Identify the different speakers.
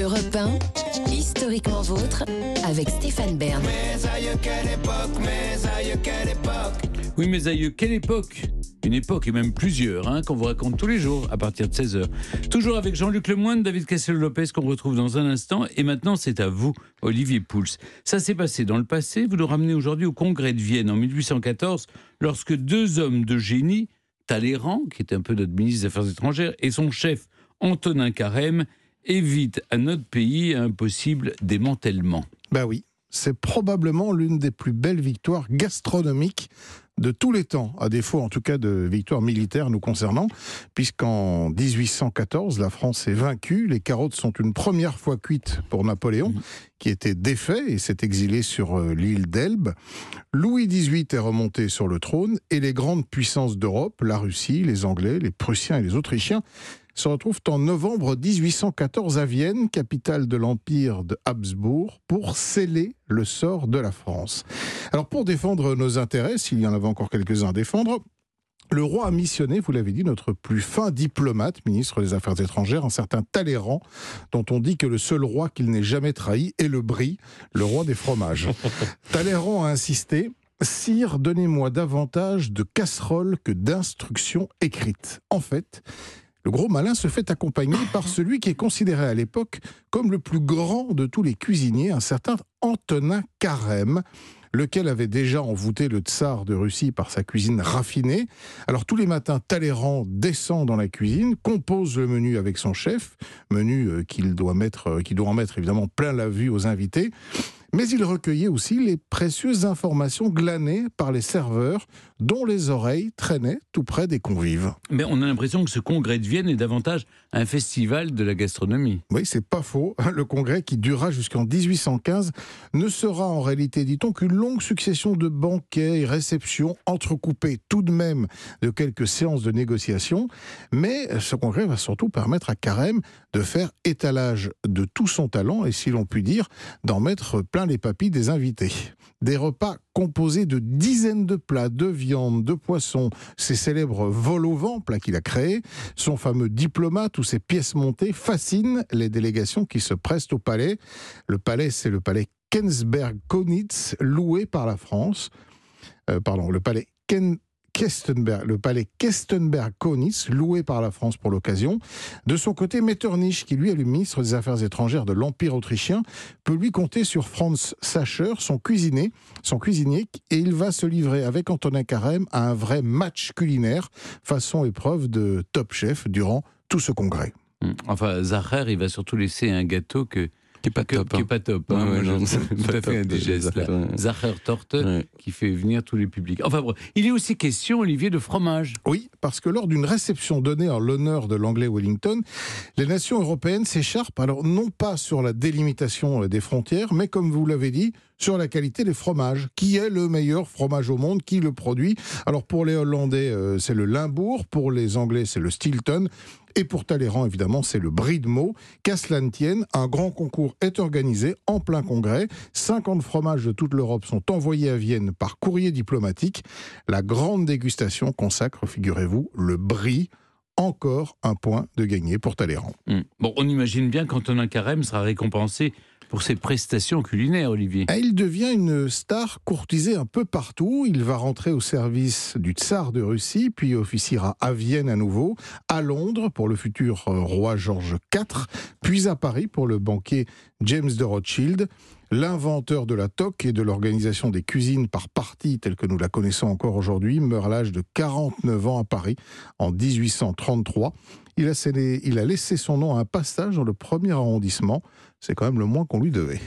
Speaker 1: Europe 1, historiquement vôtre, avec Stéphane Bern.
Speaker 2: Oui, mes aïeux, quelle époque? Une époque, et même plusieurs, hein, qu'on vous raconte tous les jours à partir de 16h. Toujours avec Jean-Luc Lemoyne, David Cassel-Lopez, qu'on retrouve dans un instant. Et maintenant, c'est à vous, Olivier Pouls. Ça s'est passé dans le passé. Vous nous ramenez aujourd'hui au Congrès de Vienne en 1814, lorsque deux hommes de génie, Talleyrand, qui était un peu notre ministre des Affaires étrangères, et son chef, Antonin Carême, évitent à notre pays un possible démantèlement.
Speaker 3: Ben oui, c'est probablement l'une des plus belles victoires gastronomiques de tous les temps, à défaut en tout cas de victoires militaires nous concernant, puisqu'en 1814, la France est vaincue, les carottes sont une première fois cuites pour Napoléon, mmh. Qui était défait et s'est exilé sur euh, l'île d'Elbe. Louis XVIII est remonté sur le trône et les grandes puissances d'Europe, la Russie, les Anglais, les Prussiens et les Autrichiens, se retrouvent en novembre 1814 à Vienne, capitale de l'Empire de Habsbourg, pour sceller le sort de la France. Alors pour défendre nos intérêts, s'il y en avait encore quelques-uns à défendre, le roi a missionné, vous l'avez dit, notre plus fin diplomate, ministre des Affaires étrangères, un certain Talleyrand, dont on dit que le seul roi qu'il n'ait jamais trahi est le Brie, le roi des fromages. Talleyrand a insisté Sire, donnez-moi davantage de casseroles que d'instructions écrites. En fait, le gros malin se fait accompagner par celui qui est considéré à l'époque comme le plus grand de tous les cuisiniers, un certain Antonin Carême lequel avait déjà envoûté le tsar de Russie par sa cuisine raffinée. Alors tous les matins, Talleyrand descend dans la cuisine, compose le menu avec son chef, menu euh, qu'il doit mettre, euh, qui doit en mettre évidemment plein la vue aux invités mais il recueillait aussi les précieuses informations glanées par les serveurs dont les oreilles traînaient tout près des convives.
Speaker 2: Mais on a l'impression que ce congrès de Vienne est davantage un festival de la gastronomie.
Speaker 3: Oui, c'est pas faux. Le congrès qui durera jusqu'en 1815 ne sera en réalité, dit-on, qu'une longue succession de banquets et réceptions entrecoupées tout de même de quelques séances de négociation. Mais ce congrès va surtout permettre à Carême de faire étalage de tout son talent et, si l'on peut dire, d'en mettre plein les papilles des invités. Des repas composés de dizaines de plats, de viande, de poissons, ses célèbres vols au vent, plats qu'il a créés, son fameux diplomate ou ses pièces montées fascinent les délégations qui se pressent au palais. Le palais, c'est le palais Kensberg-Konitz, loué par la France. Euh, pardon, le palais Ken Le palais Kestenberg-Konitz, loué par la France pour l'occasion. De son côté, Metternich, qui lui est le ministre des Affaires étrangères de l'Empire autrichien, peut lui compter sur Franz Sacher, son cuisinier, son cuisinier, et il va se livrer avec Antonin Carême à un vrai match culinaire, façon épreuve de Top Chef durant tout ce congrès.
Speaker 2: Enfin, Sacher, il va surtout laisser un gâteau que qui n'est pas top. Qui est pas top. Hein, tout à fait indigeste. Zacher Torte, qui fait venir tous les publics. Enfin bon, il est aussi question, Olivier, de fromage.
Speaker 3: Oui, parce que lors d'une réception donnée en l'honneur de l'anglais Wellington, les nations européennes s'écharpent, alors non pas sur la délimitation des frontières, mais comme vous l'avez dit, sur la qualité des fromages. Qui est le meilleur fromage au monde? Qui le produit? Alors pour les Hollandais, euh, c'est le Limbourg, pour les Anglais, c'est le Stilton, et pour Talleyrand, évidemment, c'est le brie de mots. Qu'à cela ne tienne, un grand concours est organisé en plein congrès. 50 fromages de toute l'Europe sont envoyés à Vienne par courrier diplomatique. La grande dégustation consacre, figurez-vous, le brie encore un point de gagné pour Talleyrand.
Speaker 2: Hmm. Bon, on imagine bien qu'Antonin Carême sera récompensé pour ses prestations culinaires, Olivier.
Speaker 3: Il devient une star courtisée un peu partout. Il va rentrer au service du tsar de Russie, puis officiera à Vienne à nouveau, à Londres pour le futur euh, roi George IV, puis à Paris pour le banquier James de Rothschild. L'inventeur de la toque et de l'organisation des cuisines par partie, telle que nous la connaissons encore aujourd'hui, meurt à l'âge de 49 ans à Paris en 1833. Il a, laissé son nom à un passage dans le premier arrondissement. C'est quand même le moins qu'on lui devait.